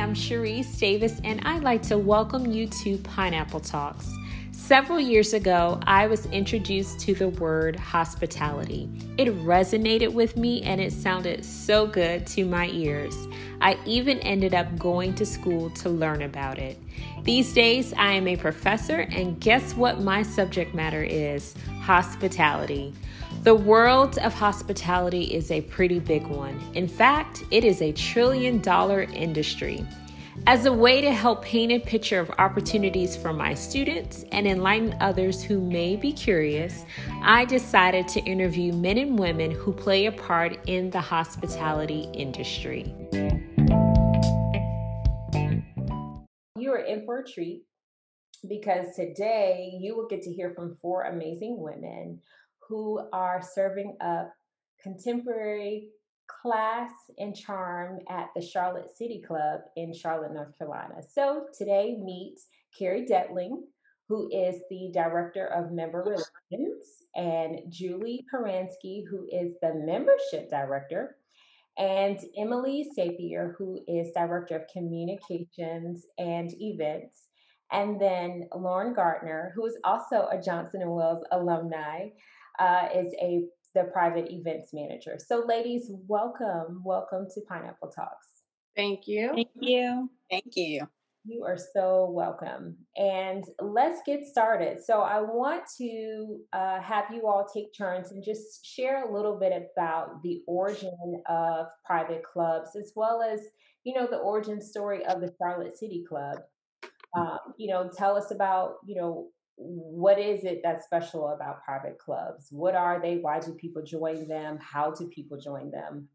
I'm Cherise Davis, and I'd like to welcome you to Pineapple Talks. Several years ago, I was introduced to the word hospitality. It resonated with me and it sounded so good to my ears. I even ended up going to school to learn about it. These days, I am a professor, and guess what my subject matter is? Hospitality. The world of hospitality is a pretty big one. In fact, it is a trillion dollar industry. As a way to help paint a picture of opportunities for my students and enlighten others who may be curious, I decided to interview men and women who play a part in the hospitality industry. You are in for a treat because today you will get to hear from four amazing women who are serving up contemporary class and charm at the Charlotte City Club in Charlotte, North Carolina. So today meets Carrie Detling, who is the Director of Member Relations, and Julie Paransky, who is the Membership Director, and Emily Sapier, who is Director of Communications and Events, and then Lauren Gardner, who is also a Johnson & Wales alumni, uh, is a the private events manager. So, ladies, welcome, welcome to Pineapple Talks. Thank you. Thank you. Thank you. You are so welcome. And let's get started. So, I want to uh, have you all take turns and just share a little bit about the origin of private clubs, as well as, you know, the origin story of the Charlotte City Club. Um, you know, tell us about, you know, what is it that's special about private clubs? What are they? Why do people join them? How do people join them?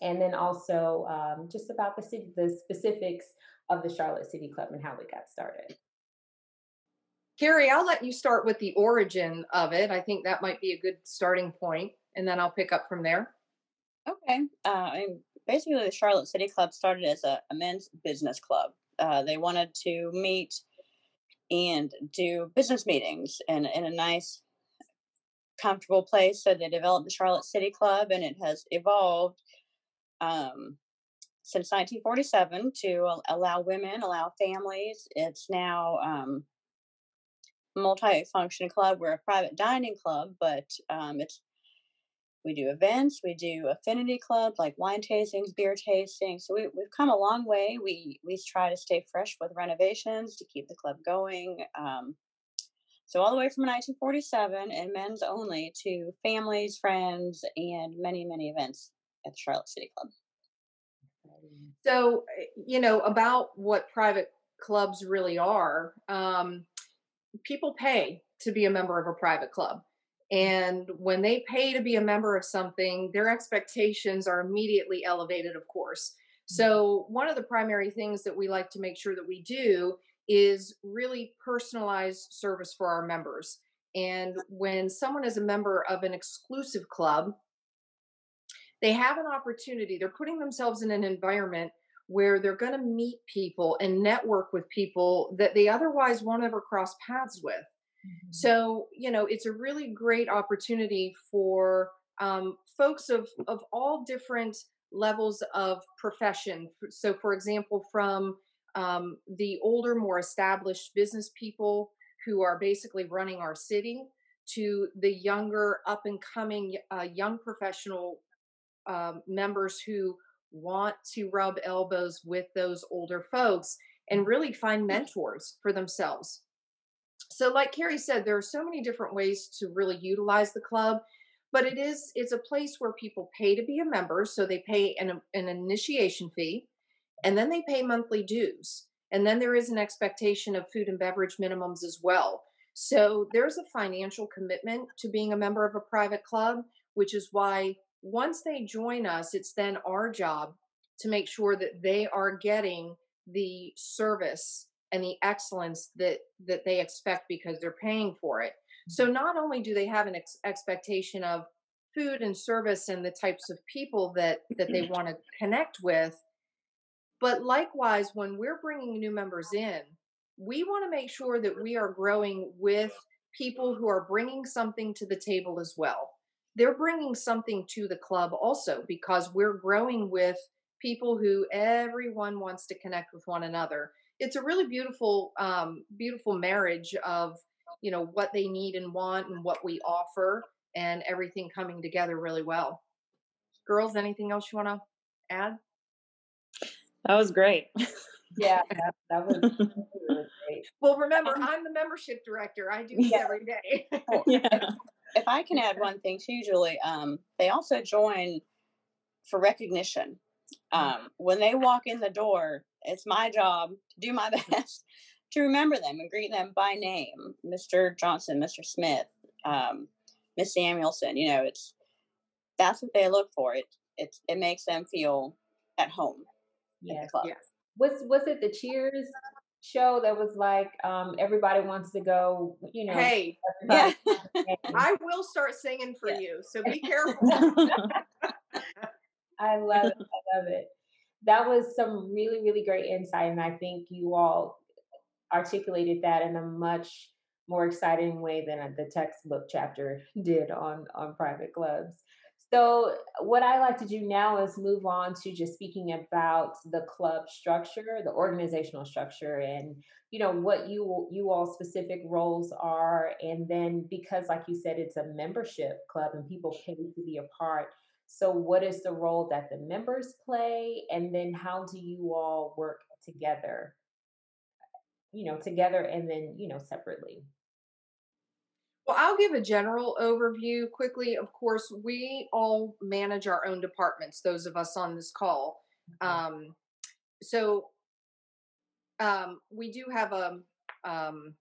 And then also um, just about the city, the specifics of the Charlotte City Club and how we got started. Carrie, I'll let you start with the origin of it. I think that might be a good starting point, and then I'll pick up from there. Okay. Uh, basically, the Charlotte City Club started as a, a men's business club. Uh, they wanted to meet and do business meetings and in a nice, comfortable place. So they developed the Charlotte City Club, and it has evolved um, since 1947 to allow women, allow families. It's now um, multi-function club. We're a private dining club, but um, it's we do events, we do affinity club like wine tastings, beer tastings. So we, we've come a long way. We we try to stay fresh with renovations to keep the club going. Um, so all the way from 1947 and men's only to families, friends, and many many events at the Charlotte City Club. So eh, you know about what private clubs really are. Um, people pay to be a member of a private club. And when they pay to be a member of something, their expectations are immediately elevated, of course. Mm-hmm. So, one of the primary things that we like to make sure that we do is really personalized service for our members. And when someone is a member of an exclusive club, they have an opportunity, they're putting themselves in an environment where they're going to meet people and network with people that they otherwise won't ever cross paths with. Mm-hmm. So, you know, it's a really great opportunity for um, folks of, of all different levels of profession. So, for example, from um, the older, more established business people who are basically running our city to the younger, up and coming uh, young professional um, members who want to rub elbows with those older folks and mm-hmm. really find mentors for themselves so like carrie said there are so many different ways to really utilize the club but it is it's a place where people pay to be a member so they pay an, um, an initiation fee and then they pay monthly dues and then there is an expectation of food and beverage minimums as well. So there's a financial commitment to being a member of a private club which is why once they join us it's then our job to make sure that they are getting the service and the excellence that that they expect because they're paying for it so mm-hmm. not only do they have an ex- expectation of food and service and the types of people that that they want to connect with but likewise when we're bringing new members in we want to make sure that we are growing with people who are bringing something to the table as well they're bringing something to the club also because we're growing with people who everyone wants to connect with one another. It's a really beautiful, um, beautiful marriage of you know what they need and want and what we offer and everything coming together really well. Girls, anything else you want to add? That was great. Yeah, that, that was really great. Well, remember, I'm the membership director. I do this Yeah. every day. yeah. If I can add one thing too, Julie, um, they also join for recognition. Um, when they walk in the door, it's my job to do my best to remember them and greet them by name, Mr. Johnson, Mr. Smith, um, Miss Samuelson. You know, it's that's what they look for. It it it makes them feel at home at Yeah. the club. Yes. Was was it the Cheers show that was like um everybody wants to go, you know, Hey, Yeah. I will start singing for Yeah. you, so be careful. I love it. I love it. That was some really, really great insight. And I think you all articulated that in a much more exciting way than uh, the textbook chapter did on, on private clubs. So, what I like to do now is move on to just speaking about the club structure, the organizational structure, and you know what you you all specific roles are. And then, because, like you said, it's a membership club and people pay to be a part. So, what is the role that the members play, and then how do you all work together? You know, together and then you know separately. Well, I'll give a general overview quickly. Of course, we all manage our own departments, those of us on this call. Um, so um, we do have a, um,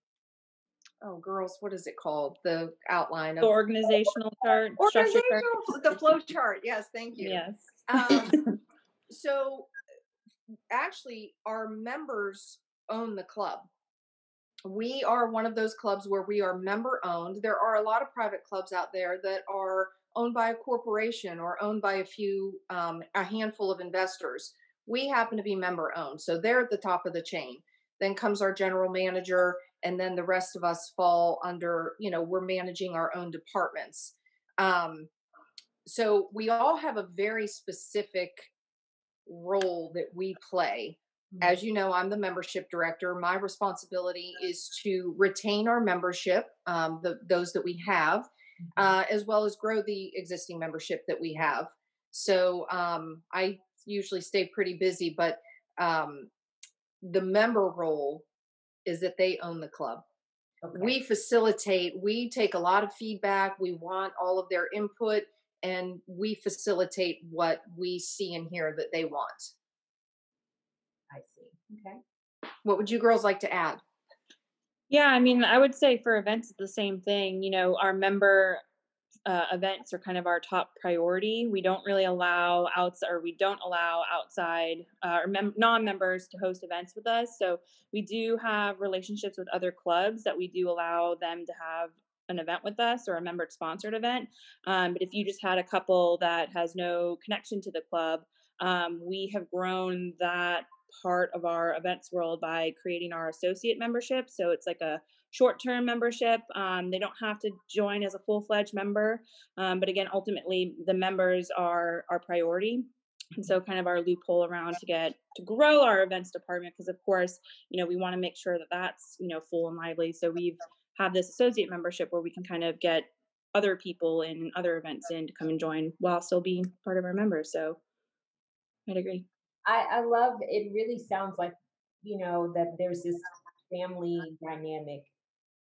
oh, girls, what is it called? The outline The of organizational chart, structure chart. organizational, the flow chart. Yes, thank you. Yes. Um, so actually, our members own the club. We are one of those clubs where we are member owned. There are a lot of private clubs out there that are owned by a corporation or owned by a few, um, a handful of investors. We happen to be member owned. So they're at the top of the chain. Then comes our general manager, and then the rest of us fall under, you know, we're managing our own departments. Um, so we all have a very specific role that we play. As you know i'm the membership director. My responsibility is to retain our membership um, the, those that we have uh, as well as grow the existing membership that we have. So um, i usually stay pretty busy but um, the member role is that they own the club Okay. we facilitate we take a lot of feedback we want all of their input and we facilitate what we see and hear that they want I see. Okay. what would you girls like to add Yeah, I mean, I would say for events, it's the same thing. You know, our member uh, events are kind of our top priority. We don't really allow outs or we don't allow outside uh, or mem- non-members to host events with us. So we do have relationships with other clubs that we do allow them to have an event with us or a member sponsored event. Um, but if you just had a couple that has no connection to the club, um, we have grown that part of our events world by creating our associate membership. So it's like a short term membership. Um, they don't have to join as a full fledged member. Um, but again, ultimately, the members are our priority. And so, kind of our loophole around to get to grow our events department, because of course, you know, we want to make sure that that's you know full and lively. So we've have this associate membership where we can kind of get other people in other events in to come and join while still being part of our members. So I'd agree. I, I love it really sounds like you know that there's this family dynamic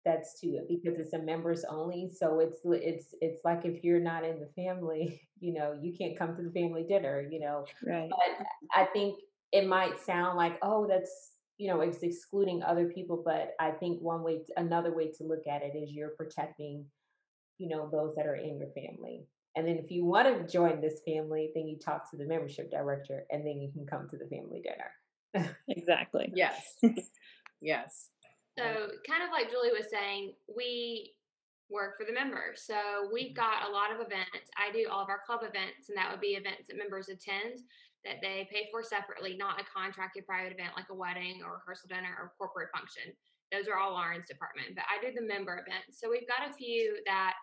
that's to it because it's a members only so it's it's it's like if you're not in the family you know you can't come to the family dinner you know Right. but i think it might sound like oh that's you know it's excluding other people but i think one way another way to look at it is you're protecting you know those that are in your family and then if you want to join this family then you talk to the membership director and then you can come to the family dinner Exactly. Yes. yes. So, kind of like Julie was saying, we work for the members. So, we've mm-hmm. got a lot of events. I do all of our club events, and that would be events that members attend that they pay for separately, not a contracted private event like a wedding or rehearsal dinner or corporate function. Those are all Lauren's department, but I do the member events. So, we've got a few that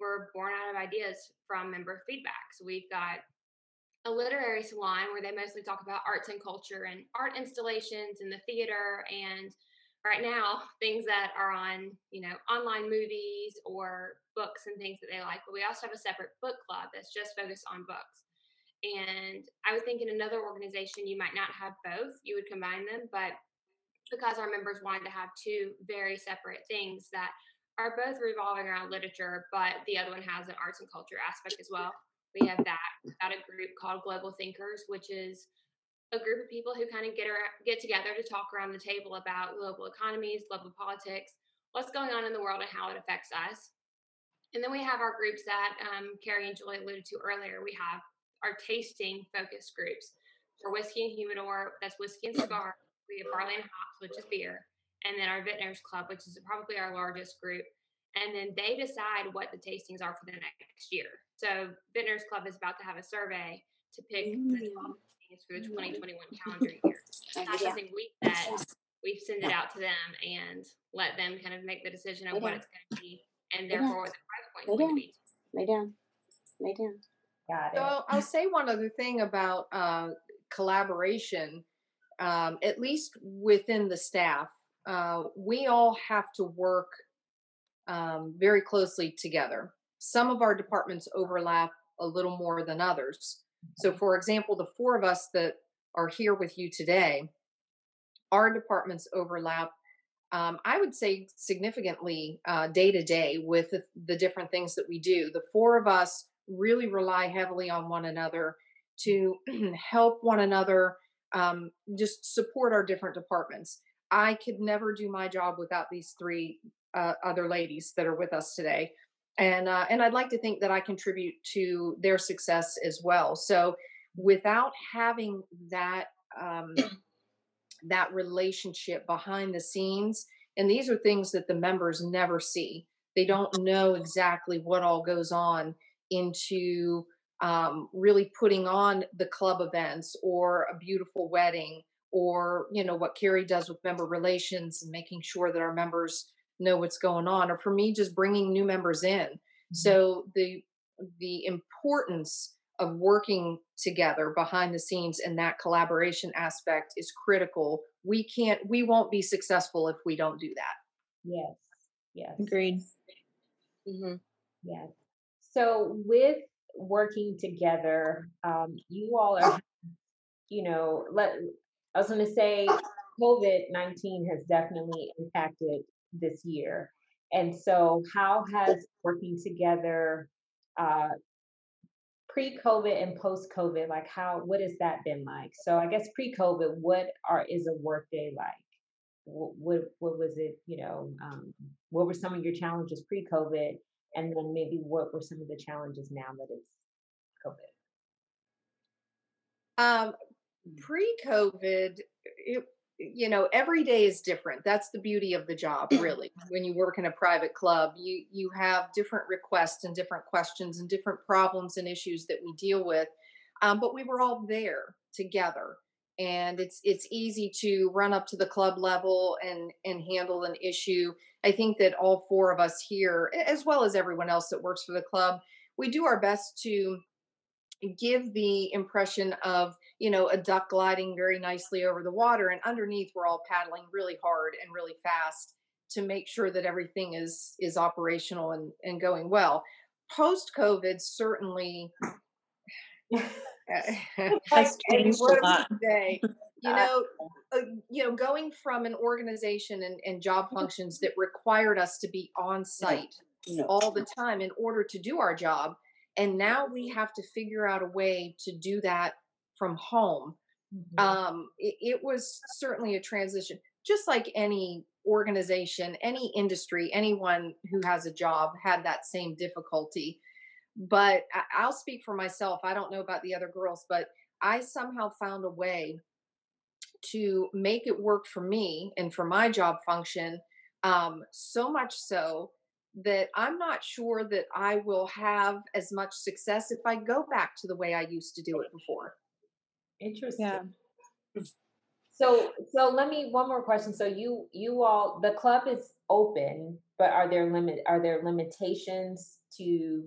were born out of ideas from member feedback. So, we've got a literary salon where they mostly talk about arts and culture and art installations and the theater and right now things that are on you know online movies or books and things that they like but we also have a separate book club that's just focused on books. And i would think in another organization you might not have both you would combine them but because our members wanted to have two very separate things that are both revolving around literature but the other one has an arts and culture aspect as well we have that got a group called global thinkers which is a group of people who kind of get around, get together to talk around the table about global economies, global politics, what's going on in the world, and how it affects us. And then we have our groups that um, Carrie and Julie alluded to earlier. We have our tasting focus groups for whiskey and humidor. That's whiskey and cigar. We have barley and hops, which is beer, and then our vintners club, which is probably our largest group. And then they decide what the tastings are for the next year. So vintners club is about to have a survey to pick mm. the 12 for the 2021 calendar year. That's something we set. We send it out to them and let them kind of make the decision of what it's going to be, and therefore what the price point is going to be. Lay down. Lay down. Got it. So I'll say one other thing about uh, collaboration, um, at least within the staff. Uh, we all have to work um, very closely together. Some of our departments overlap a little more than others. So, for example, the four of us that are here with you today, our departments overlap. Um, I would say significantly uh, day to day with the, the different things that we do. The four of us really rely heavily on one another to help one another um, just support our different departments. I could never do my job without these three uh, other ladies that are with us today and uh, and I'd like to think that I contribute to their success as well. So without having that um, that relationship behind the scenes, and these are things that the members never see. They don't know exactly what all goes on into um, really putting on the club events or a beautiful wedding or you know what Carrie does with member relations and making sure that our members know what's going on or for me just bringing new members in. Mm-hmm. so the the importance of working together behind the scenes and that collaboration aspect is critical. We can't we won't be successful if we don't do that. Yes yes. Agreed. Mm-hmm. yes. So with working together um, you all are you know let i was going to say covid-19 has definitely impacted this year. And so, how has working together uh, pre-COVID and post-COVID, like how what has that been like? So, I guess pre-COVID, what are is a workday like? What, what what was it? You know, um, what were some of your challenges pre-COVID, and then maybe what were some of the challenges now that it's COVID? Um, pre-COVID, it you know every day is different. That's the beauty of the job really. When you work in a private club you you have different requests and different questions and different problems and issues that we deal with um, but we were all there together. And it's it's easy to run up to the club level and and handle an issue. I think that all four of us here as well as everyone else that works for the club we do our best to give the impression of you know a duck gliding very nicely over the water and underneath we're all paddling really hard and really fast to make sure that everything is is operational and and going well post covid certainly That's today. You know, uh, you know, going from an organization and, and job functions that required us to be on site no. all the time in order to do our job and now we have to figure out a way to do that from home mm-hmm. um, it, it, was certainly a transition just like any organization any industry anyone who has a job had that same difficulty but i'll speak for myself i don't know about the other girls but i somehow found a way to make it work for me and for my job function um, so much so that I'm not sure that I will have as much success if I go back to the way I used to do it before. Interesting. Yeah. So so let me one more question. So you you all the club is open, but are there limit are there limitations to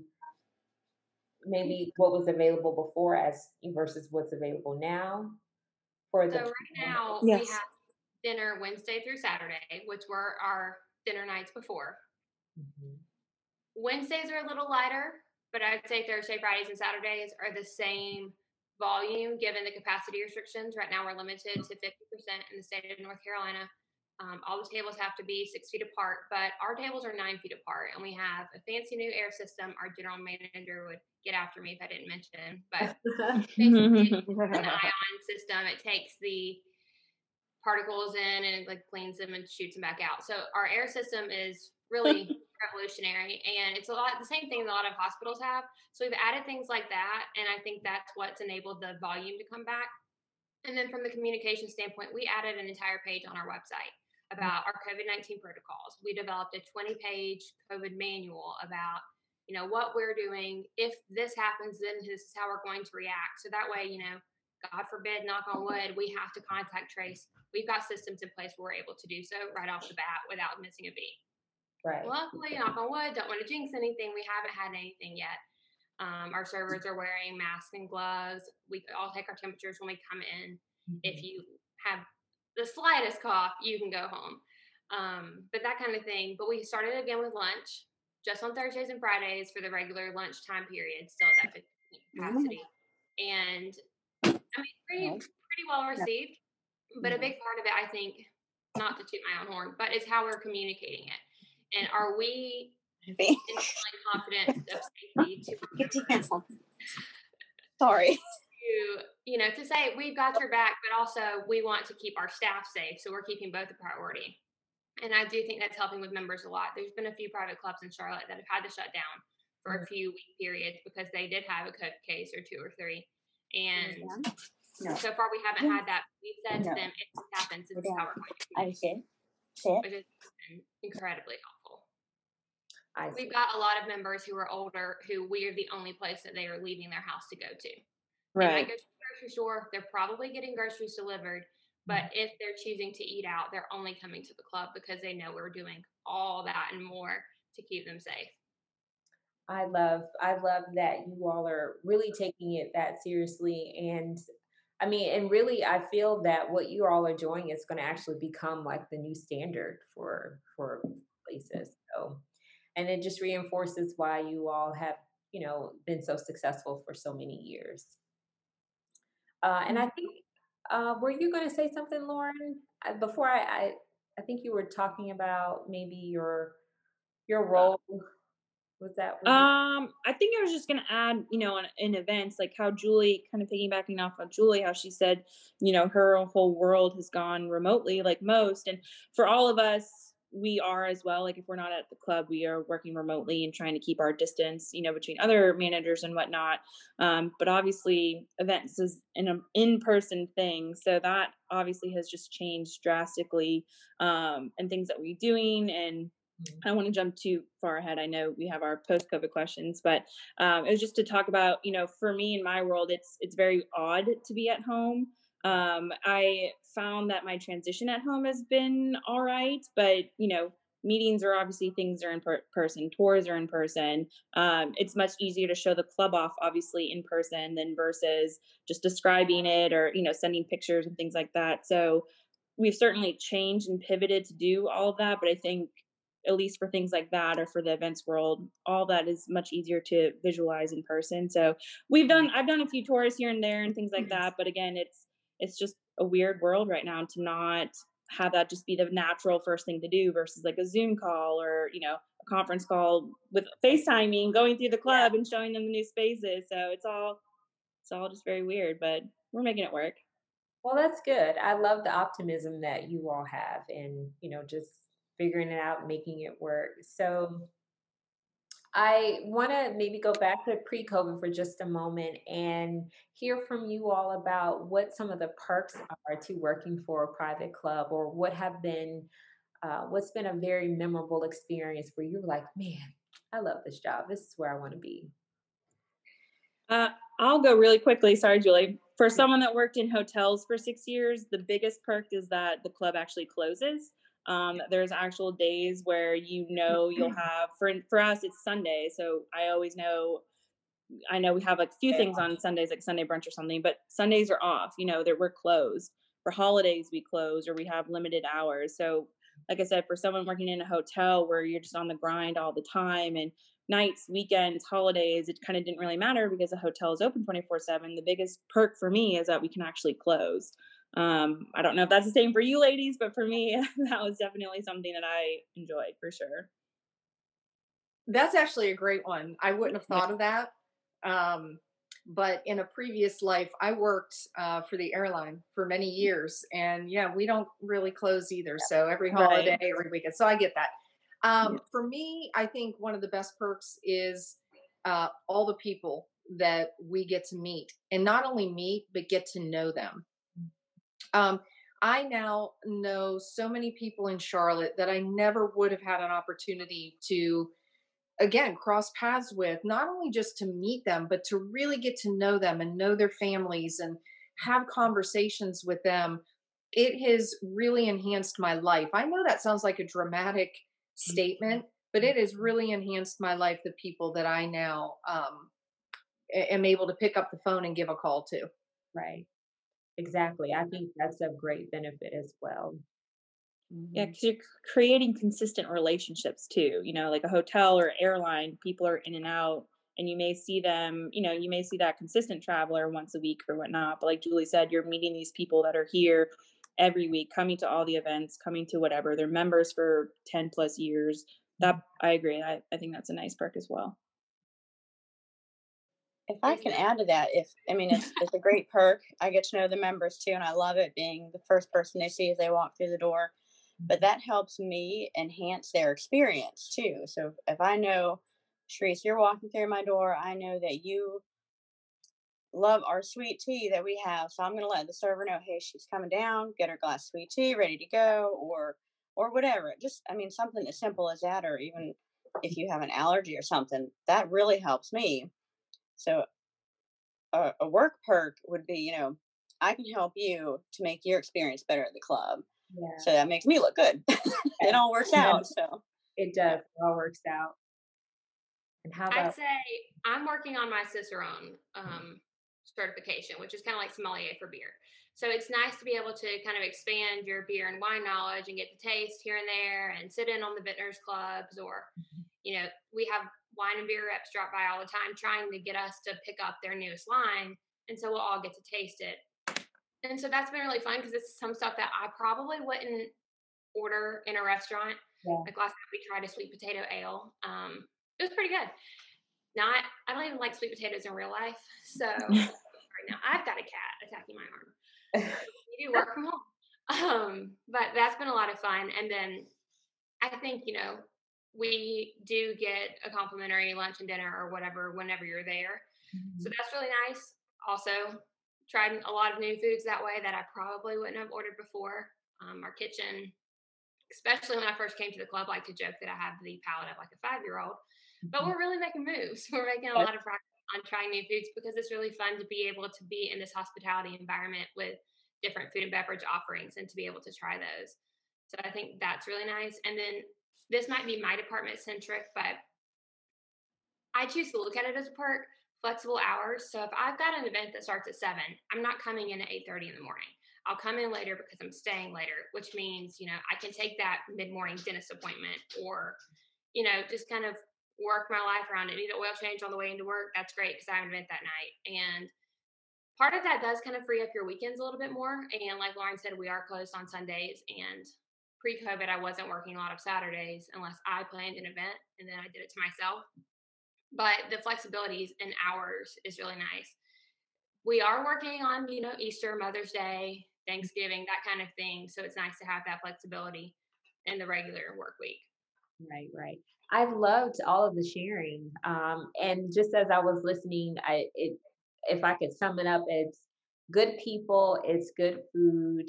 maybe what was available before as versus what's available now for the so right now yes. we have dinner Wednesday through Saturday, which were our dinner nights before. Mm-hmm. Wednesdays are a little lighter, but I'd say Thursday, Fridays, and Saturdays are the same volume given the capacity restrictions. Right now, we're limited to 50% in the state of North Carolina. Um, all the tables have to be six feet apart, but our tables are nine feet apart, and we have a fancy new air system. Our general manager would get after me if I didn't mention, but an ion system. It takes the particles in and like cleans them and shoots them back out. So our air system is really revolutionary, and it's a lot the same thing a lot of hospitals have. So we've added things like that, and I think that's what's enabled the volume to come back. And then from the communication standpoint, we added an entire page on our website about our COVID 19 protocols. We developed a 20 page COVID manual about you know what we're doing if this happens then this is how we're going to react so that way you know god forbid knock on wood we have to contact trace we've got systems in place where we're able to do so right off the bat without missing a beat right luckily knock on wood don't want to jinx anything we haven't had anything yet um, our servers are wearing masks and gloves we all take our temperatures when we come in mm-hmm. if you have the slightest cough, you can go home. Um, but that kind of thing. But we started again with lunch just on Thursdays and Fridays for the regular lunchtime period, still at that 50 capacity. And I mean, pretty, pretty well received. But a big part of it, I think, not to toot my own horn, but it's how we're communicating it. And are we confident of safety to get to cancel? Sorry you know, to say we've got your back, but also we want to keep our staff safe. So we're keeping both a priority. And I do think that's helping with members a lot. There's been a few private clubs in Charlotte that have had to shut down for a mm-hmm. few week periods because they did have a COVID case or two or three. And no. so far we haven't had that. We said no. to them, if this happens, this is how we're going to do it. Which has been incredibly helpful. We've got a lot of members who are older who we are the only place that they are leaving their house to go to. Right. They go to the grocery store, they're probably getting groceries delivered. But mm-hmm. if they're choosing to eat out, they're only coming to the club because they know we're doing all that and more to keep them safe. I love I love that you all are really taking it that seriously and I mean and really I feel that what you all are doing is going to actually become like the new standard for for places. So and it just reinforces why you all have, you know, been so successful for so many years. Uh, and I mm-hmm. think, uh, were you going to say something, Lauren? Before I, I, I think you were talking about maybe your your uh role. Was that? Was um, I think I was just going to add, you know, in, in events like how Julie, kind of piggybacking off of Julie, how she said, you know, her whole world has gone remotely, like most, and for all of us we are as well like if we're not at the club we are working remotely and trying to keep our distance you know between other managers and whatnot um, but obviously events is an in-person thing so that obviously has just changed drastically um, and things that we're doing and mm-hmm. I don't want to jump too far ahead. I know we have our post-COVID questions, but um, it was just to talk about, you know, for me in my world, it's it's very odd to be at home. Um, I found that my transition at home has been all right, but you know, meetings are obviously things are in per- person, tours are in person. Um, it's much easier to show the club off, obviously, in person than versus just describing it or you know sending pictures and things like that. So we've certainly changed and pivoted to do all of that, but I think at least for things like that or for the events world all that is much easier to visualize in person so we've done i've done a few tours here and there and things like that but again it's it's just a weird world right now to not have that just be the natural first thing to do versus like a Zoom call or, you know, a conference call with FaceTiming, going through the club and showing them the new spaces. So it's all it's all just very weird, but we're making it work. Well, that's good. I love the optimism that you all have and, you know, just figuring it out, making it work. So I want to maybe go back to pre COVID for just a moment and hear from you all about what some of the perks are to working for a private club or what have been, uh, what's been a very memorable experience where you're like, man, I love this job. This is where I want to be. Uh, I'll go really quickly. Sorry, Julie. For someone that worked in hotels for six years, the biggest perk is that the club actually closes. Um, there's actual days where you know you'll have for for us it's Sunday, so I always know I know we have like a few things on Sundays, like Sunday brunch or something, but Sundays are off. You know, that we're closed for holidays. We close or we have limited hours. So, like I said, for someone working in a hotel where you're just on the grind all the time and nights, weekends, holidays, it kind of didn't really matter because the hotel is open 24 7. The biggest perk for me is that we can actually close. Um, I don't know if that's the same for you ladies, but for me, that was definitely something that I enjoyed for sure. That's actually a great one. I wouldn't have thought of that. Um, but in a previous life, I worked uh, for the airline for many years, and yeah, we don't really close either. So every holiday, right. every weekend. So I get that. Um, yeah. For me, I think one of the best perks is uh, all the people that we get to meet, and not only meet, but get to know them. Um, I now know so many people in Charlotte that I never would have had an opportunity to again cross paths with not only just to meet them but to really get to know them and know their families and have conversations with them. It has really enhanced my life. I know that sounds like a dramatic mm-hmm. statement but it has really enhanced my life the people that i now um, am able to pick up the phone and give a call to. Right exactly i think that's a great benefit as well Mm-hmm. Yeah, because you're creating consistent relationships too. You know, like a hotel or airline, people are in and out, and you may see them. You know, you may see that consistent traveler once a week or whatnot. But like Julie said, you're meeting these people that are here every week, coming to all the events, coming to whatever. They're members for ten plus years. That I agree. I, I think that's a nice perk as well. If I can add to that, if I mean it's it's a great perk. I get to know the members too, and I love it being the first person they see as they walk through the door but that helps me enhance their experience too. So if I know, Cherise, you're walking through my door, I know that you love our sweet tea that we have. So I'm going to let the server know, hey, she's coming down, get her glass sweet tea ready to go, or or whatever. Just, I mean, something as simple as that, or even if you have an allergy or something, that really helps me. So a, a work perk would be, you know, I can help you to make your experience better at the club. Yeah. So that makes me look good. it all works out. So it does. It all works out. And how about- I'd say I'm working on my Cicerone um, certification, which is kind of like sommelier for beer. So it's nice to be able to kind of expand your beer and wine knowledge and get the taste here and there and sit in on the vintners clubs or, mm-hmm. you know, we have wine and beer reps drop by all the time trying to get us to pick up their newest line. And so we'll all get to taste it and so that's been really fun because this is some stuff that I probably wouldn't order in a restaurant. Yeah. Like last night we tried a sweet potato ale. Um, it was pretty good. Not, I don't even like sweet potatoes in real life. So right now I've got a cat attacking my arm. you do work from home. Um, but that's been a lot of fun. And then I think, you know, we do get a complimentary lunch and dinner or whatever whenever you're there. Mm-hmm. So that's really nice. Also, tried a lot of new foods that way that I probably wouldn't have ordered before. Um, our kitchen, especially when I first came to the club, like to joke that I have the palate of like a five year old. But mm-hmm. we're really making moves. We're making a lot of progress on trying new foods because it's really fun to be able to be in this hospitality environment with different food and beverage offerings and to be able to try those. So I think that's really nice. And then this might be my department centric, but I choose to look at it as a perk flexible hours. So if I've got an event that starts at seven, I'm not coming in at eight thirty in the morning. I'll come in later because I'm staying later, which means you know I can take that mid morning dentist appointment or you know just kind of work my life around it. Need an oil change on the way into work? That's great because I have an event that night and. Part of that does kind of free up your weekends a little bit more. And like Lauren said, we are closed on Sundays. And pre COVID, I wasn't working a lot of Saturdays unless I planned an event and then I did it to myself but the flexibilities in hours is really nice. We are working on, you know, Easter, Mother's Day, Thanksgiving, that kind of thing. So it's nice to have that flexibility in the regular work week. Right, right. I've loved all of the sharing. Um, and just as I was listening, I it if I could sum it up, it's good people, it's good food,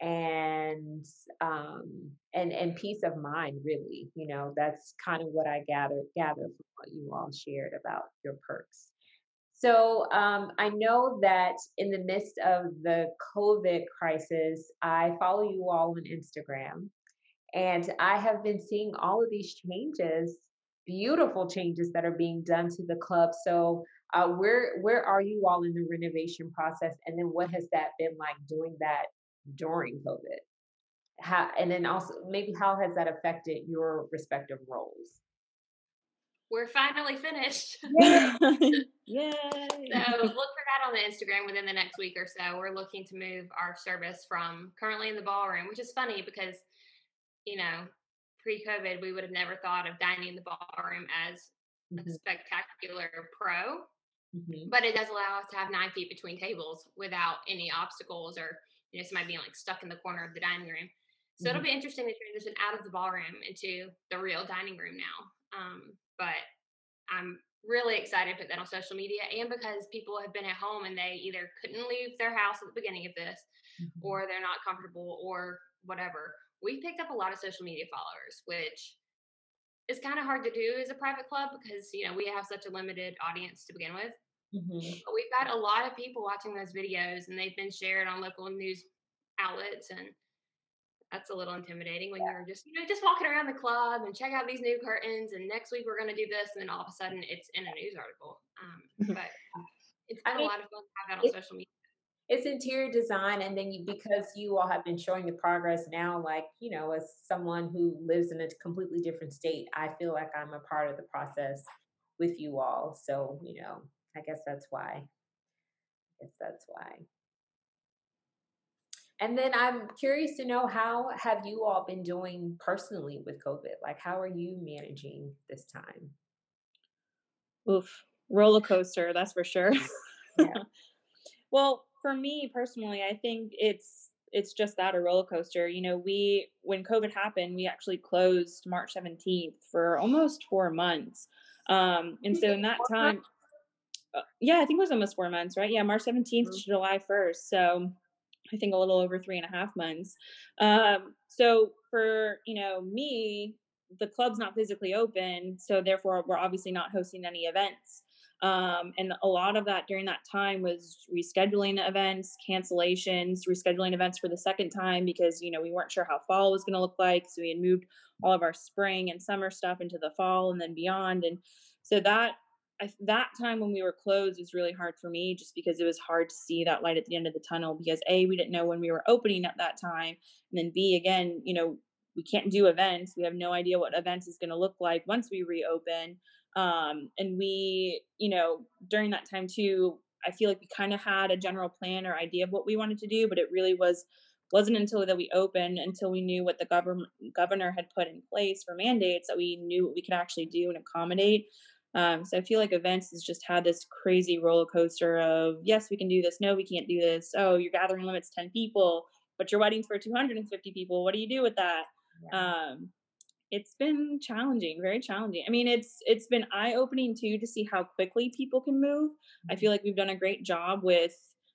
and um and and peace of mind really you know that's kind of what i gather gather from what you all shared about your perks. So um, i know that in the midst of the covid crisis i follow you all on instagram and i have been seeing all of these changes beautiful changes that are being done to the club. So Uh, where where are you all in the renovation process, and then what has that been like doing that during COVID? How and then also maybe how has that affected your respective roles? We're finally finished. Yay! So look for that on the Instagram within the next week or so. We're looking to move our service from currently in the ballroom, which is funny because, you know, pre-COVID, we would have never thought of dining in the ballroom as a Mhm, spectacular pro, mhm, but it does allow us to have nine feet between tables without any obstacles or, you know, somebody being like stuck in the corner of the dining room. So it'll mhm. be interesting to transition out of the ballroom into the real dining room now. Um, but I'm really excited to put that on social media and because people have been at home and they either couldn't leave their house at the beginning of this Mhm. or they're not comfortable or whatever. We picked up a lot of social media followers, which is kind of hard to do as a private club because you know we have such a limited audience to begin with. Mhm. But we've got a lot of people watching those videos and they've been shared on local news outlets and that's a little intimidating when you're just you know just walking around the club and check out these new curtains and next week we're going to do this and then all of a sudden it's in a news article um, but it's I been mean, a lot of fun to have that on social media It's interior design, and then you because you all have been showing the progress now. Like you know, as someone who lives in a completely different state, I feel like I'm a part of the process with you all. So you know, I guess that's why. I guess that's why. And then I'm curious to know how have you all been doing personally with COVID? Like, how are you managing this time? Oof, roller coaster, that's for sure. Yeah. well, for me personally, I think it's it's just that a roller coaster. You know, we when COVID happened, we actually closed March 17th for almost 4 months. Um and so in that time yeah, I think it was almost 4 months, right? Yeah, March 17th Mhm. to July 1st. So I think a little over three and a half months. Um, so for you know me, the club's not physically open, so therefore we're obviously not hosting any events. Um, and a lot of that during that time was rescheduling events, cancellations, rescheduling events for the second time because you know we weren't sure how fall was going to look like, so we had moved all of our spring and summer stuff into the fall and then beyond, and so that I, that time when we were closed was really hard for me just because it was hard to see that light at the end of the tunnel because a we didn't know when we were opening at that time and then b again you know we can't do events we have no idea what events is going to look like once we reopen um and we you know during that time too i feel like we kind of had a general plan or idea of what we wanted to do but it really was wasn't until that we opened until we knew what the government governor had put in place for mandates that we knew what we could actually do and accommodate um, so I feel like events has just had this crazy roller coaster of yes, we can do this, no, we can't do this. Oh, your gathering limits ten people, but your wedding's for two hundred and fifty people. What do you do with that? Yeah. Um, it's been challenging, very challenging. I mean, it's it's been eye opening too to see how quickly people can move. I feel like we've done a great job with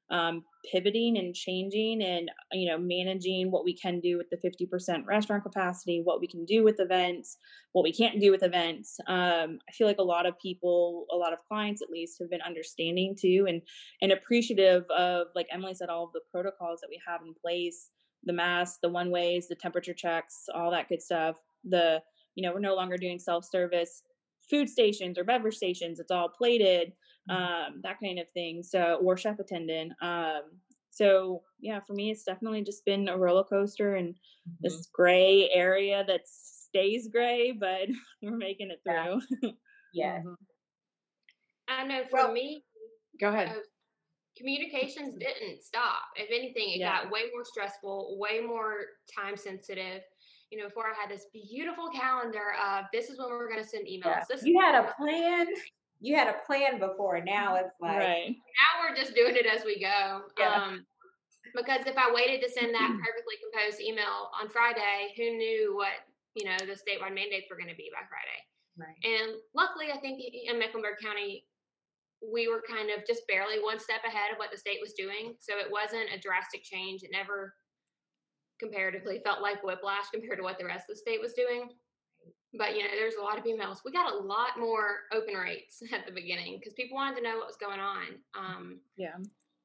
um, pivoting and changing and you know managing what we can do with the 50% restaurant capacity what we can do with events what we can't do with events. Um, i feel like a lot of people a lot of clients at least have been understanding too and and appreciative of like emily said all of the protocols that we have in place the masks the one ways the temperature checks all that good stuff the you know we're no longer doing self service food stations or beverage stations. It's all plated um, that kind of thing. So, or chef attendant. Um, so yeah, for me, it's definitely just been a roller coaster and Mhm. this gray area that stays gray, but we're making it Yeah. through. Yeah. Mhm. i know for Well- me Go ahead. uh, communications didn't stop if anything it Yeah. got way more stressful way more time sensitive you know before i had this beautiful calendar of this is when we're going to send emails Yeah. this You had a plan. You had a plan before. Now it's like right. now we're just doing it as we go. Yeah. Um, because if I waited to send that perfectly composed email on Friday, who knew what you know the statewide mandates were going to be by Friday? Right. And luckily, I think in Mecklenburg County, we were kind of just barely one step ahead of what the state was doing. So it wasn't a drastic change. It never comparatively felt like whiplash compared to what the rest of the state was doing. But you know, there's a lot of emails. We got a lot more open rates at the beginning because people wanted to know what was going on. Um, Yeah.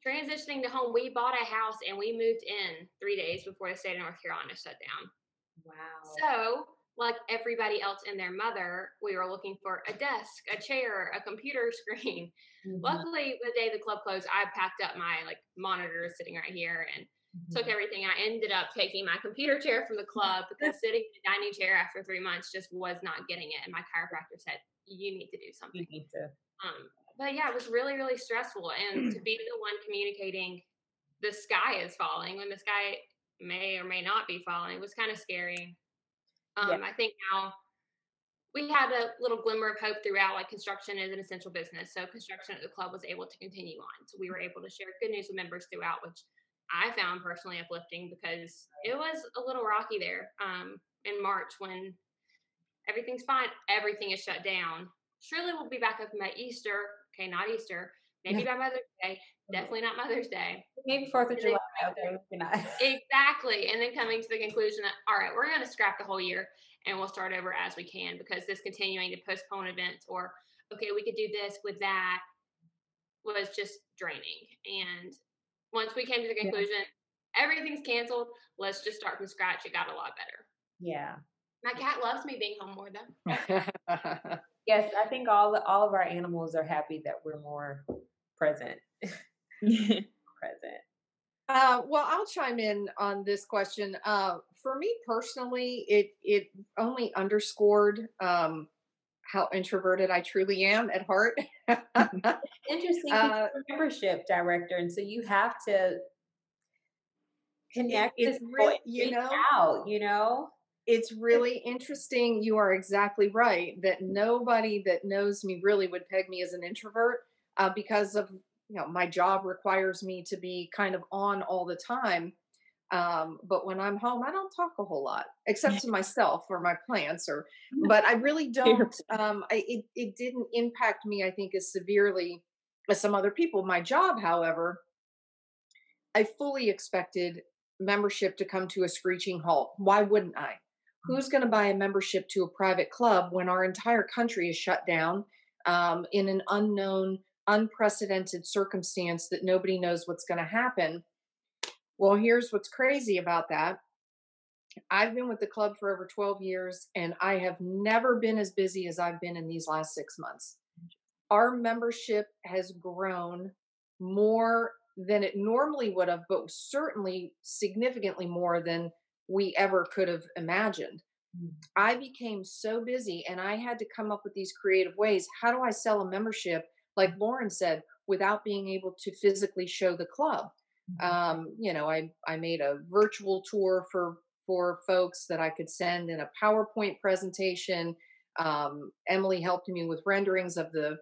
transitioning to home, we bought a house and we moved in three days before the state of North Carolina shut down. Wow. So like everybody else and their mother, we were looking for a desk, a chair, a computer screen. Mm-hmm. Luckily, the day the club closed, I packed up my like monitor sitting right here and mm-hmm. took everything. I ended up taking my computer chair from the club because sitting in a dining chair after three months just was not getting it. And my chiropractor said, "You need to do something." You need to. Um, but yeah, it was really, really stressful, and to be the one communicating the sky is falling when the sky may or may not be falling was kind of scary. Um, yeah. I think now we had a little glimmer of hope throughout. Like construction is an essential business, so construction at the club was able to continue on. So we were able to share good news with members throughout, which I found personally uplifting because it was a little rocky there um, in March when everything's fine, everything is shut down. Surely we'll be back up by Easter. Okay, not Easter. Maybe by Mother's Day. Definitely not Mother's Day. Maybe Fourth of July. Okay, exactly. And then coming to the conclusion that all right, we're going to scrap the whole year and we'll start over as we can because this continuing to postpone events or okay, we could do this with that was just draining. And once we came to the conclusion, yeah. everything's canceled. Let's just start from scratch. It got a lot better. Yeah. My cat loves me being home more though. yes, I think all all of our animals are happy that we're more present. present. Uh, well, I'll chime in on this question. Uh, for me personally, it it only underscored um, how introverted I truly am at heart. Interesting. Uh, membership director, and so you have to connect. It's really, you know, out. You know, it's really interesting. You are exactly right that nobody that knows me really would peg me as an introvert uh, because of you know my job requires me to be kind of on all the time um, but when i'm home i don't talk a whole lot except to myself or my plants or but i really don't um, I, it, it didn't impact me i think as severely as some other people. My job however i fully expected membership to come to a screeching halt. Why wouldn't i? Who's going to buy a membership to a private club when our entire country is shut down um, in an unknown unprecedented circumstance that nobody knows what's going to happen. Well, here's what's crazy about that. I've been with the club for over 12 years and I have never been as busy as I've been in these last six months. Our membership has grown more than it normally would have, but certainly significantly more than we ever could have imagined. Mm. I became so busy and I had to come up with these creative ways. How do I sell a membership like Lauren said, without being able to physically show the club. Mm-hmm. Um, you know, I I made a virtual tour for for folks that I could send in a PowerPoint presentation. Um, Emily helped me with renderings of the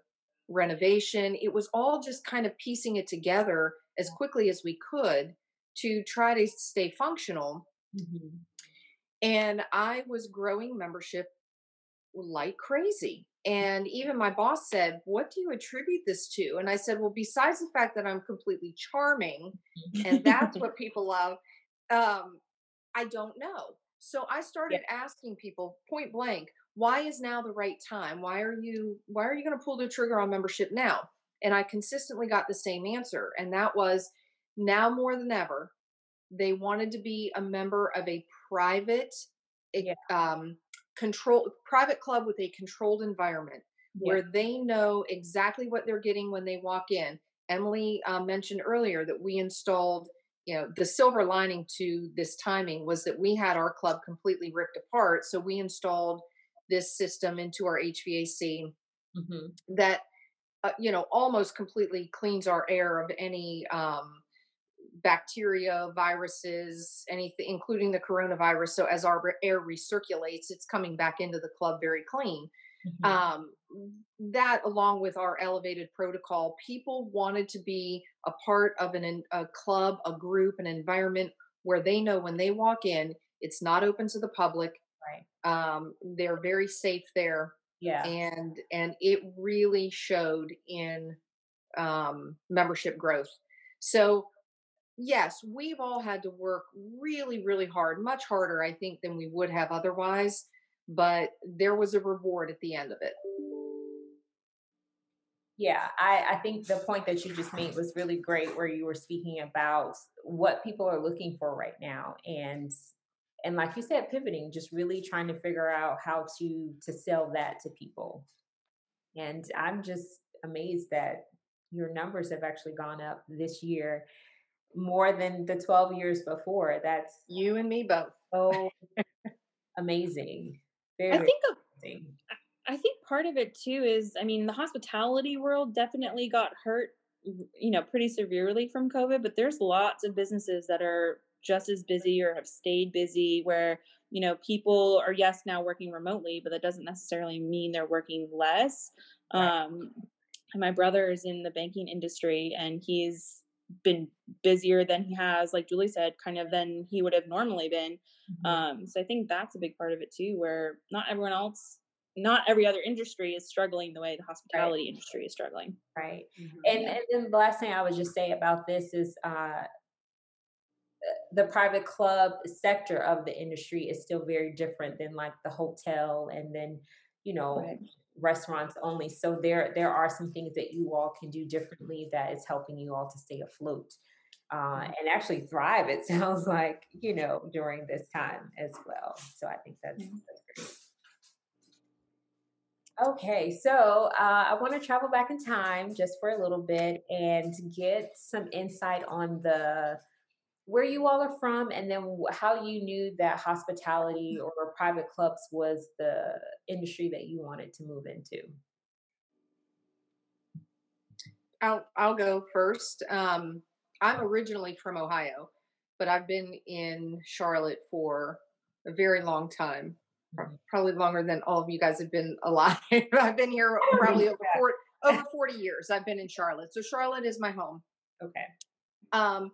renovation. It was all just kind of piecing it together as quickly as we could to try to stay functional. Mm-hmm. And I was growing membership like crazy. And even my boss said, What do you attribute this to? And I said, Well, besides the fact that I'm completely charming and that's what people love, um, I don't know. So I started yeah. asking people point blank, why is now the right time? Why are you why are you going to pull the trigger on membership now? And I consistently got the same answer. And that was now more than ever, they wanted to be a member of a private yeah. um, control private club with a controlled environment yeah. where they know exactly what they're getting when they walk in. Emily uh, mentioned earlier that we installed, you know, the silver lining to this timing was that we had our club completely ripped apart. So we installed this system into our HVAC mm-hmm. that, uh, you know, almost completely cleans our air of any um, bacteria, viruses, anything, including the coronavirus. So as our air recirculates, it's coming back into the club very clean. Mm-hmm. Um, that, along with our elevated protocol, people wanted to be a part of an, a club, a group, an environment where they know when they walk in, it's not open to the public. Right. Um, they're very safe there. Yeah. And and it really showed in um, membership growth. So yes, we've all had to work really, really hard, much harder, I think, than we would have otherwise. But there was a reward at the end of it. Yeah, I, I think the point that you just made was really great, where you were speaking about what people are looking for right now. And and like you said, pivoting, just really trying to figure out how to to sell that to people. And I'm just amazed that your numbers have actually gone up this year more than the 12 years before. That's you and me both. So amazing. Very, I think amazing. I think part of it too is, I mean, the hospitality world definitely got hurt, you know, pretty severely from COVID, but there's lots of businesses that are just as busy or have stayed busy where, you know, people are, yes, now working remotely, but that doesn't necessarily mean they're working less. Right. Um, my brother is in the banking industry and he's been busier than he has, like Julie said, kind of than he would have normally been. Mm-hmm. Um, so I think that's a big part of it too, where not everyone else, not every other industry is struggling the way the hospitality right. industry is struggling. Right. Mm-hmm. And, and then the last thing I would just say about this is uh, the private club sector of the industry is still very different than like the hotel and then you know right restaurants only. So there there are some things that you all can do differently that is helping you all to stay afloat. Uh, mm-hmm. and actually thrive. It sounds like you know during this time as well. So I think that's, mm-hmm. that's great. Okay, so uh, I want to travel back in time just for a little bit and get some insight on the where you all are from and then how you knew that hospitality mm. or private clubs was the industry that you wanted to move into? I'll i'll go first um, i'm originally from ohio but i've been in charlotte for a very long time mm-hmm. probably longer than all of you guys have been alive. I've been here probably over 40, over 40 years i've been in charlotte so charlotte is my home. Okay. Um,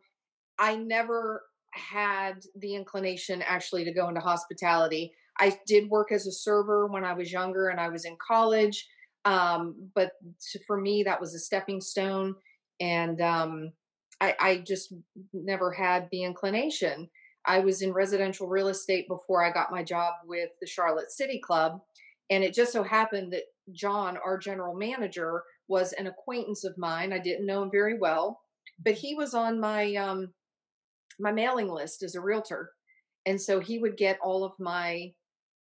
I never had the inclination actually to go into hospitality. I did work as a server when I was younger and I was in college. Um, but to, for me, that was a stepping stone. And um, I, I just never had the inclination. I was in residential real estate before I got my job with the Charlotte City Club. And it just so happened that John, our general manager, was an acquaintance of mine. I didn't know him very well, but he was on my um, my mailing list as a realtor and so he would get all of my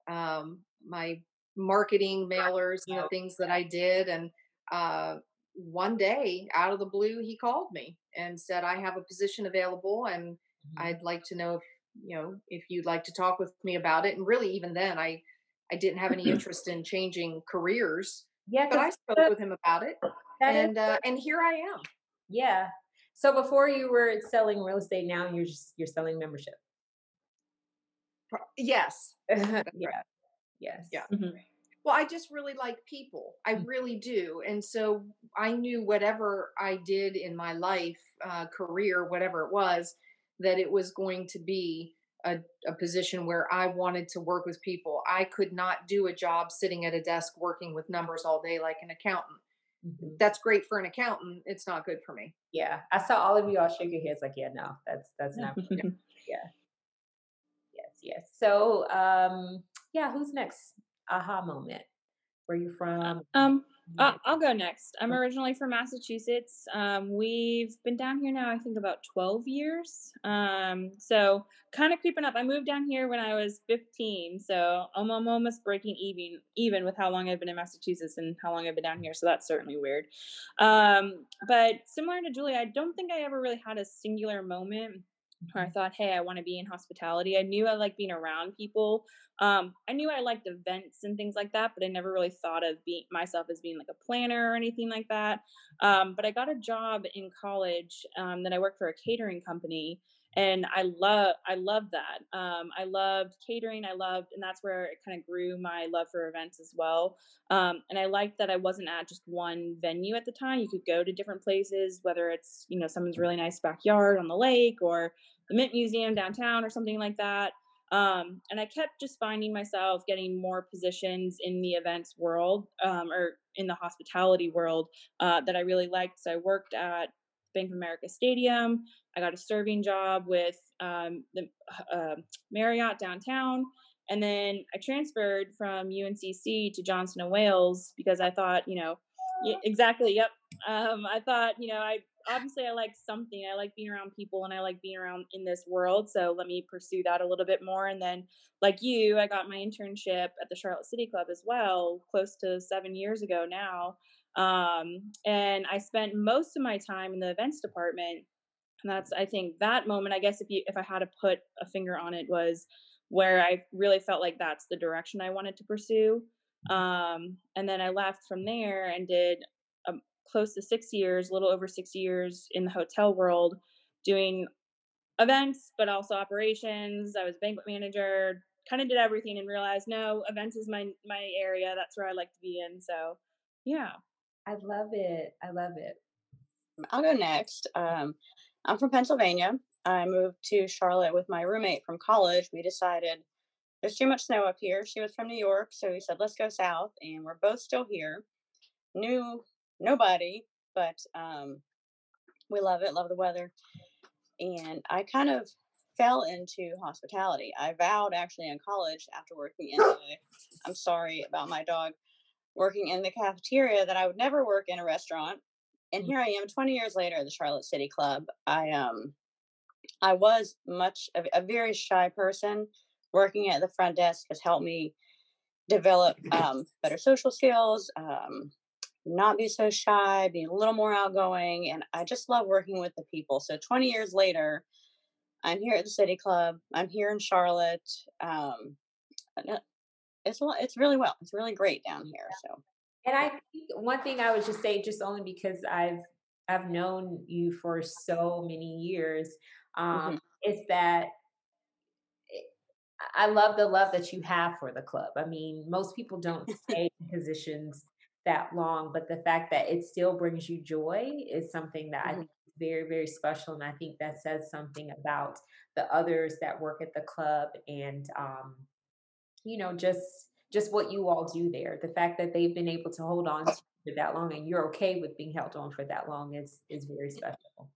um, my marketing mailers and the things that i did and uh, one day out of the blue he called me and said i have a position available and mm-hmm. i'd like to know if you know if you'd like to talk with me about it and really even then i i didn't have any interest in changing careers yeah but i spoke with him about it and uh, and here i am. Yeah so before you were selling real estate, now you're just you're selling membership. Yes. yeah. Yes. Yeah. Mm-hmm. Well, I just really like people. I mm. really do. And so I knew whatever I did in my life, uh, career, whatever it was, that it was going to be a, a, position where I wanted to work with people. I could not do a job sitting at a desk working with numbers all day like an accountant. Mm-hmm. That's great for an accountant. It's not good for me. Yeah, I saw all of you all shake your heads like, yeah, no, that's that's not. yeah. Yes, yes. So, um, yeah, who's next? Aha moment. Where you from? Um, uh, I'll go next. I'm originally from Massachusetts. Um, we've been down here now, I think, about 12 years. Um, so kind of creeping up. I moved down here when I was 15, so I'm, I'm almost breaking even, even with how long I've been in Massachusetts and how long I've been down here. So that's certainly weird. Um, but similar to Julie, I don't think I ever really had a singular moment where I thought, hey, I want to be in hospitality. I knew I like being around people. Um, I knew I liked events and things like that, but I never really thought of being myself as being like a planner or anything like that. Um, but I got a job in college um, that I worked for a catering company, and I love I loved that. Um, I loved catering. I loved, and that's where it kind of grew my love for events as well. Um, and I liked that I wasn't at just one venue at the time. You could go to different places, whether it's you know someone's really nice backyard on the lake or the Mint Museum downtown or something like that. Um, and I kept just finding myself getting more positions in the events world um, or in the hospitality world uh, that I really liked. So I worked at Bank of America Stadium. I got a serving job with um, the uh, Marriott downtown. And then I transferred from UNCC to Johnson and Wales because I thought, you know, exactly, yep. Um, I thought, you know, I obviously I like something. I like being around people and I like being around in this world. So let me pursue that a little bit more. And then, like you, I got my internship at the Charlotte City Club as well, close to seven years ago now. Um, and I spent most of my time in the events department. And that's, I think, that moment. I guess if you, if I had to put a finger on it, was where I really felt like that's the direction I wanted to pursue. Um, and then I left from there and did close to six years, a little over six years in the hotel world, doing events, but also operations. I was banquet manager, kind of did everything, and realized no, events is my my area. That's where I like to be in. So, yeah. I love it. I love it. I'll go next. Um, I'm from Pennsylvania. I moved to Charlotte with my roommate from college. We decided there's too much snow up here. She was from New York, so we said let's go south, and we're both still here. New nobody, but um, we love it. Love the weather, and I kind of fell into hospitality. I vowed actually in college after working in the, I'm sorry about my dog, working in the cafeteria that I would never work in a restaurant. And Mm. here I am 20 years later at the Charlotte City Club. I um I was much of a very shy person. Working at the front desk has helped me develop um, better social skills, um, not be so shy, be a little more outgoing, and I just love working with the people. So 20 years later, I'm here at the City Club. I'm here in Charlotte. Um, it's a it's really well. It's really great down here. So And I think one thing I would just say, just only because I've I've known you for so many years, um, is that I love the love that you have for the club. I mean, most people don't stay in positions that long, but the fact that it still brings you joy is something that I Mhm. think is very, very special. And I think that says something about the others that work at the club and um, you know, just just what you all do there. The fact that they've been able to hold on to for that long and you're okay with being held on for that long is is very special.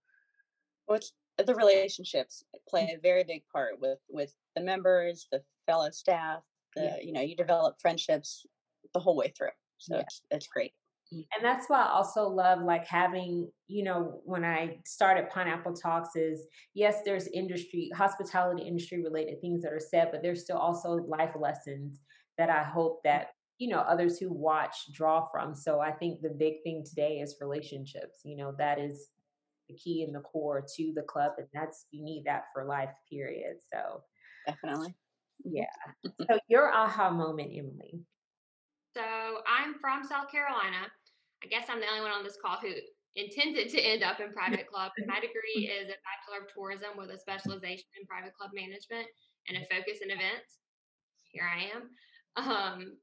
which the relationships play a very big part with with the members, the fellow staff. The Yeah. you know you develop friendships the whole way through. So Yeah. it's it's great. Mm. And that's why I also love like having, you know, when I started Pineapple Talks is yes, there's industry, hospitality industry related things that are said, but there's still also life lessons that I hope mm. that, you know, others who watch draw from. So I think the big thing today is relationships. You know, that is the key and the core to the club. And that's you need that for life, period. So Definitely. Mm-hmm. yeah. So your aha moment, Emily. So I'm from South Carolina. I guess I'm the only one on this call who intended to end up in private club. My degree is a Bachelor of Tourism with a specialization in private club management and a focus in events. Here I am. Um,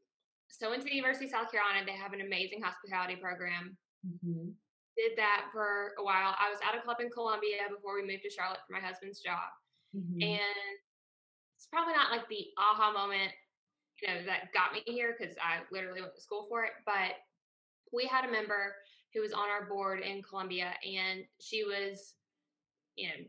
so went to the University of South Carolina. They have an amazing hospitality program. Mhm. Did that for a while. I was at a club in Columbia before we moved to Charlotte for my husband's job. Mhm. And it's probably not like the aha moment, you know, that got me here because I literally went to school for it. But we had a member who was on our board in Columbia, and she was, you know,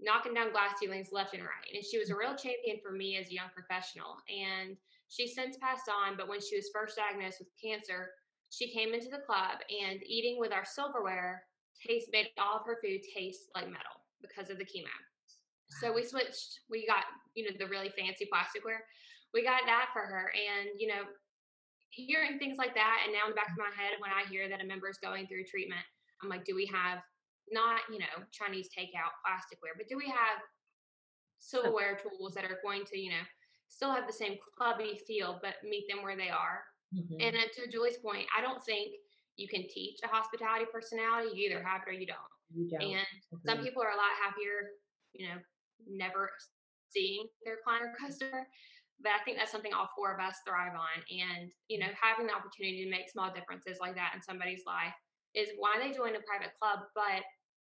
knocking down glass ceilings left and right. And she was a real mm-hmm. champion for me as a young professional. And she since passed on, but when she was first diagnosed with cancer, she came into the club and eating with our silverware taste made all of her food taste like metal because of the chemo. So we switched. We got you know the really fancy plasticware. We got that for her, and you know, hearing things like that, and now in the back of my head, when I hear that a member is going through treatment, I'm like, do we have not you know Chinese takeout plasticware, but do we have silverware tools that are going to you know still have the same clubby feel, but meet them where they are? Mhm. And uh, to Julie's point, I don't think you can teach a hospitality personality. You either have it or you don't. You don't. And some people are a lot happier, you know, never seeing their client or customer. But I think that's something all four of us thrive on. And, you know, having the opportunity to make small differences like that in somebody's life is why they join a private club. But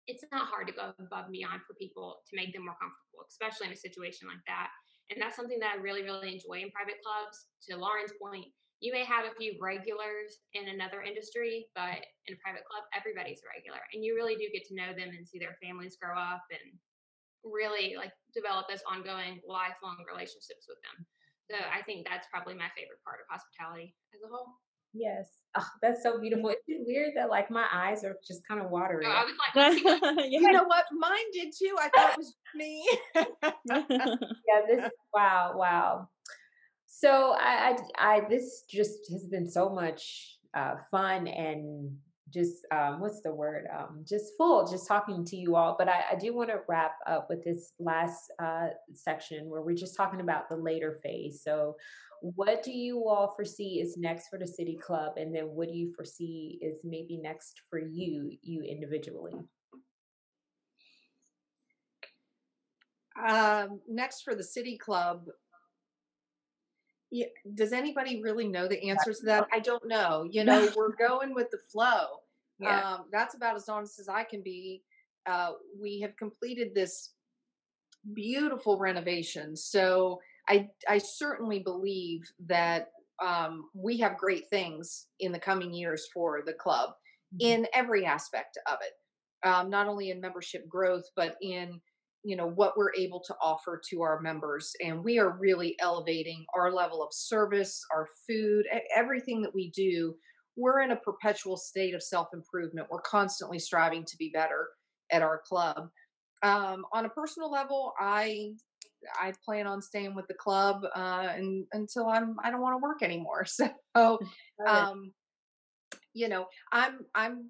it's not hard to go above and beyond for people to make them more comfortable, especially in a situation like that. And that's something that I really, really enjoy in private clubs. To Lauren's point, you may have a few regulars in another industry, but in a private club, everybody's a regular. And you really do get to know them and see their families grow up and really like develop those ongoing lifelong relationships with them. So I think that's probably my favorite part of hospitality as a whole. Yes. Oh, that's so beautiful. Is it weird that like my eyes are just kind of watery? So I was like, You know what? Mine did too. I thought it was me. yeah, this wow, wow. So I, I, I this just has been so much uh, fun and just um, what's the word? Um, just full, just talking to you all. But I, I do want to wrap up with this last uh, section where we're just talking about the later phase. So, what do you all foresee is next for the City Club, and then what do you foresee is maybe next for you, you individually? um, next for the City Club. Yeah, does anybody really know the answers to that? I don't know. You know, we're going with the flow. Yeah. Um, that's about as honest as I can be. Uh, we have completed this beautiful renovation, so I I certainly believe that um, we have great things in the coming years for the club in every aspect of it, um, not only in membership growth but in you know what we're able to offer to our members and we are really elevating our level of service our food everything that we do we're in a perpetual state of self improvement we're constantly striving to be better at our club. Um, on a personal level i i plan on staying with the club uh, and, until i'm i don't want to work anymore. So um, you know i'm i'm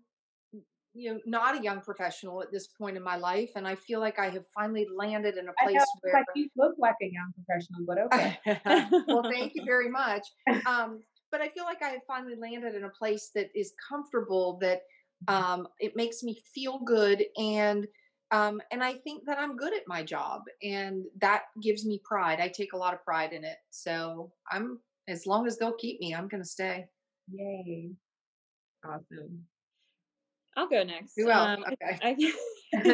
you know not a young professional at this point in my life and i feel like i have finally landed in a place know, where like you look like a young professional, but okay. well thank you very much. Um, but i feel like i have finally landed in a place that is comfortable that um, it makes me feel good and um, and i think that i'm good at my job and that gives me pride i take a lot of pride in it so i'm as long as they'll keep me i'm going to stay Yay. Awesome. I'll go next. who else Um, okay I,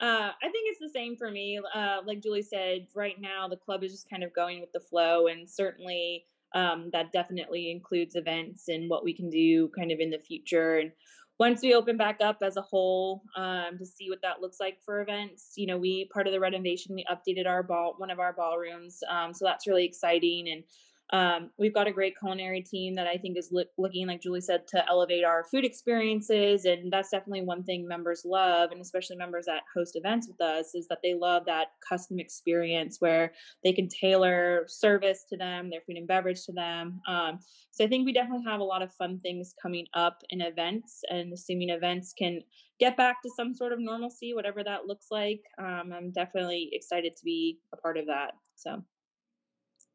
uh, I think it's the same for me. Uh, like Julie said, right now the club is just kind of going with the flow, and certainly um, that definitely includes events and what we can do kind of in the future. And once we open back up as a whole um, to see what that looks like for events, you know, we part of the renovation we updated our ball one of our ballrooms, um, so that's really exciting and. Um, we've got a great culinary team that I think is look, looking, like Julie said, to elevate our food experiences, and that's definitely one thing members love, and especially members that host events with us, is that they love that custom experience where they can tailor service to them, their food and beverage to them. Um, so I think we definitely have a lot of fun things coming up in events, and assuming events can get back to some sort of normalcy, whatever that looks like. Um, I'm definitely excited to be a part of that. So.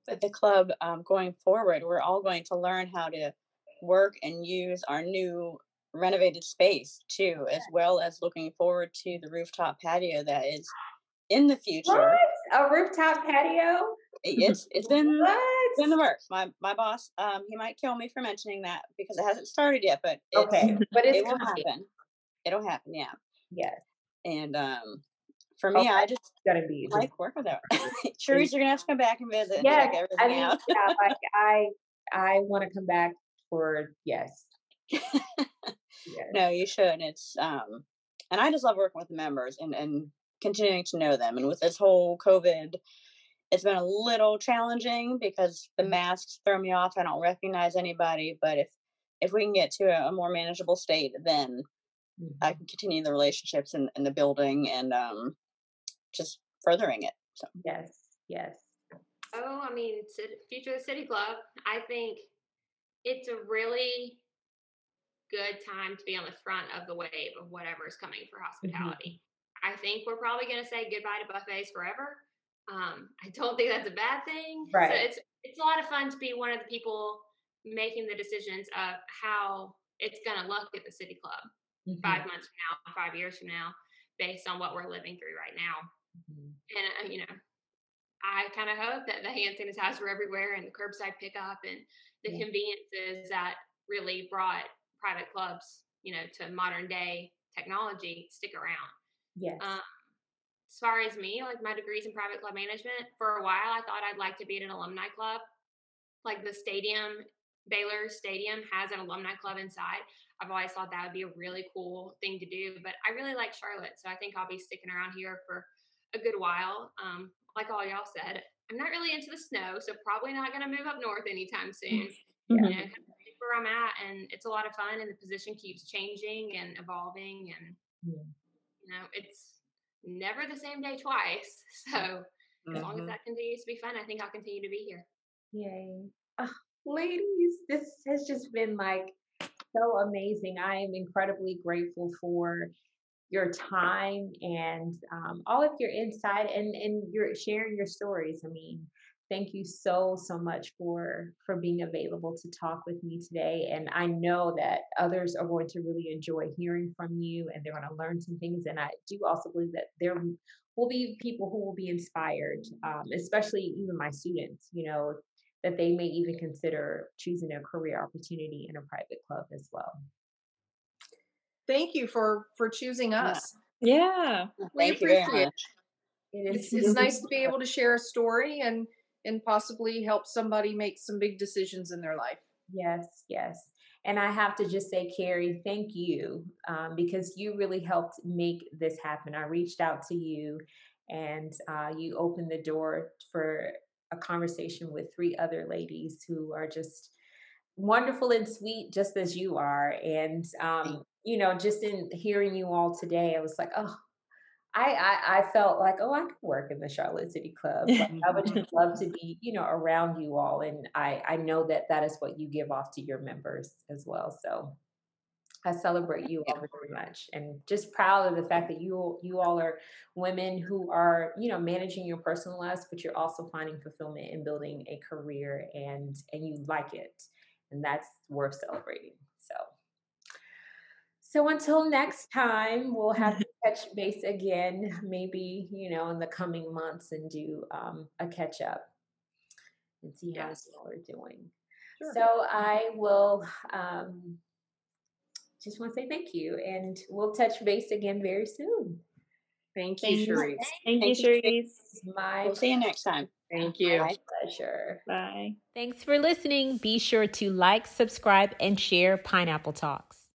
But the club um, going forward, we're all going to learn how to work and use our new renovated space too, as well as looking forward to the rooftop patio that is in the future. What? A rooftop patio? It's it's been it's in the works. My my boss, um, he might kill me for mentioning that because it hasn't started yet, but it's, Okay, but it's it will happen. It'll happen, yeah. Yes, And um, for me, Okay. I just gonna be. just- like working with her. Cherise, you're gonna have to come back and visit and check everything I mean, out. yeah, like I, I want to come back for yes. yes. no, you should. It's um, and I just love working with the members and and continuing to know them. And with this whole COVID, it's been a little challenging because the masks throw me off. I don't recognize anybody. But if if we can get to a, a more manageable state, then I Mhm. can continue the relationships in the building and um, just furthering it. So Yes, yes. Oh, I mean, Cit- Future of the City Club. I think it's a really good time to be on the front of the wave of whatever is coming for hospitality. I think we're probably going to say goodbye to buffets forever. Um, I don't think that's a bad thing. So Right. it's it's a lot of fun to be one of the people making the decisions of how it's going to look at the City Club Mhm, five months from now, five years from now, based on what we're living through right now mhm. and uh, you know i kind of hope that the hand sanitizers are everywhere and the curbside pickup and the Yeah. conveniences that really brought private clubs you know to modern day technology stick around Yes. um, as far as me like my degrees in private club management for a while i thought i'd like to be at an alumni club like the stadium baylor stadium has an alumni club inside i've always thought that would be a really cool thing to do but i really like charlotte so i think i'll be sticking around here for a good while um, like all y'all said i'm not really into the snow so probably not going to move up north anytime soon you know, kind of where I'm at, and it's a lot of fun. And the position keeps changing and evolving, and Yeah. you know, it's never the same day twice. So as long as Mhm. that continues to be fun, I think I'll continue to be here. Yay. Ah, ladies, this has just been like so amazing. I am incredibly grateful for your time and um, all of your insight and, and your sharing your stories. I mean, thank you so, so much for for being available to talk with me today. And I know that others are going to really enjoy hearing from you and they're going to learn some things. And I do also believe that there will be people who will be inspired, um, especially even my students, you know, that they may even consider choosing a career opportunity in a private club as well. Thank you for for choosing us. Yeah. We Thank appreciate it. It It's, it's nice to be able to share a story and and possibly help somebody make some big decisions in their life. Yes, yes. And I have to just say, Carrie, thank you um, because you really helped make this happen. I reached out to you and uh, you opened the door for a conversation with three other ladies who are just wonderful and sweet, just as you are. And, um, you know, just in hearing you all today, I was like, oh, I, I, I felt like, oh, I could work in the Charlotte City Club. Like, I would just love to be, you know, around you all. And I, I know that that is what you give off to your members as well. So I celebrate you all very much and just proud of the fact that you, you all are women who are, you know, managing your personal lives, but you're also finding fulfillment in building a career and, and you like it. And that's worth celebrating. So. So until next time, we'll have to touch base again, maybe, you know, in the coming months and do um, a catch up and see how Yes. you all are doing. Sure. So I will um, just want to say thank you and we'll touch base again very soon. Thank you, Thank. Cherise. Thank you, Thank you. Cherise. My We'll see you next time. Thank you. Bye. pleasure. Bye. Thanks for listening. Be sure to like, subscribe, and share Pineapple Talks.